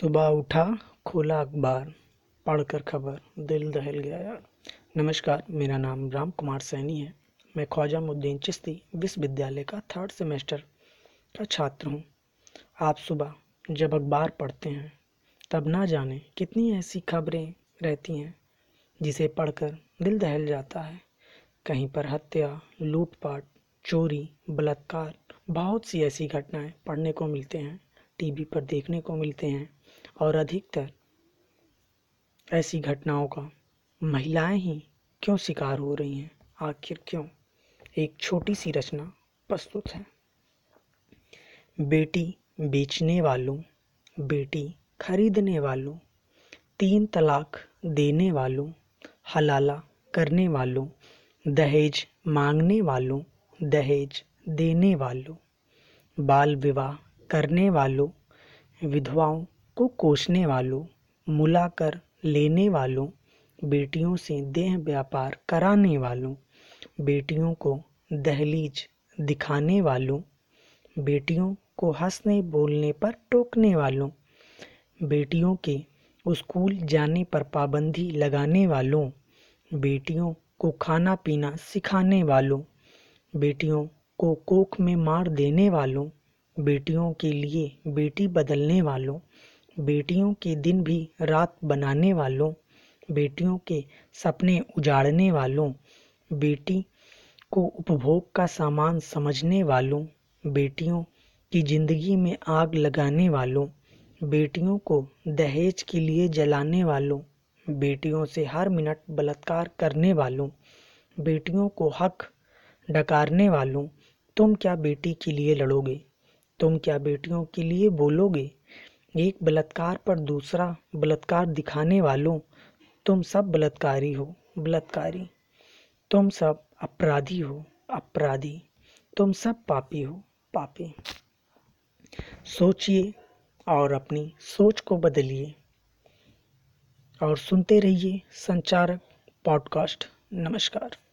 सुबह उठा, खोला अखबार, पढ़कर खबर, दिल दहल गया यार। नमस्कार, मेरा नाम राम कुमार सैनी है। मैं ख्वाजा मुद्दीन चिश्ती, विश्वविद्यालय का थर्ड सेमेस्टर का छात्र हूँ। आप सुबह जब अखबार पढ़ते हैं, तब ना जाने कितनी ऐसी खबरें रहती हैं, जिसे पढ़कर दिल दहल जाता है। कहीं पर हत्या, लूटपाट, चोरी, बलात्कार, बहुत सी ऐसी घटनाएँ पढ़ने को मिलते हैं, टीवी पर देखने को मिलते हैं और अधिकतर ऐसी घटनाओं का महिलाएँ ही क्यों शिकार हो रही हैं? आखिर क्यों? एक छोटी सी रचना प्रस्तुत है। बेटी बेचने वालों, बेटी खरीदने वालों, तीन तलाक देने वालों, हलाला करने वालों, दहेज मांगने वालों, दहेज देने वालों, बाल विवाह करने वालों, विधवाओं को कोसने वालों मुला कर लेने वालों, बेटियों से देह व्यापार कराने वालों, बेटियों को दहलीज दिखाने वालों, बेटियों को हंसने बोलने पर टोकने वालों, बेटियों के स्कूल जाने पर पाबंदी लगाने वालों, बेटियों को खाना पीना सिखाने वालों, बेटियों को कोख में मार देने वालों, बेटियों के लिए बेटी बदलने वालों बेटियों के दिन भी रात बनाने वालों, बेटियों के सपने उजाड़ने वालों, बेटी को उपभोग का सामान समझने वालों, बेटियों की ज़िंदगी में आग लगाने वालों, बेटियों को दहेज के लिए जलाने वालों, बेटियों से हर मिनट बलात्कार करने वालों, बेटियों को हक डकारने वालों, तुम क्या बेटी के लिए लड़ोगे? तुम क्या बेटियों के लिए बोलोगे? एक बलात्कार पर दूसरा बलात्कार दिखाने वालों, तुम सब बलात्कारी हो, बलात्कारी। तुम सब अपराधी हो, अपराधी। तुम सब पापी हो, पापी। सोचिए और अपनी सोच को बदलिए। और सुनते रहिए संचारक पॉडकास्ट। नमस्कार।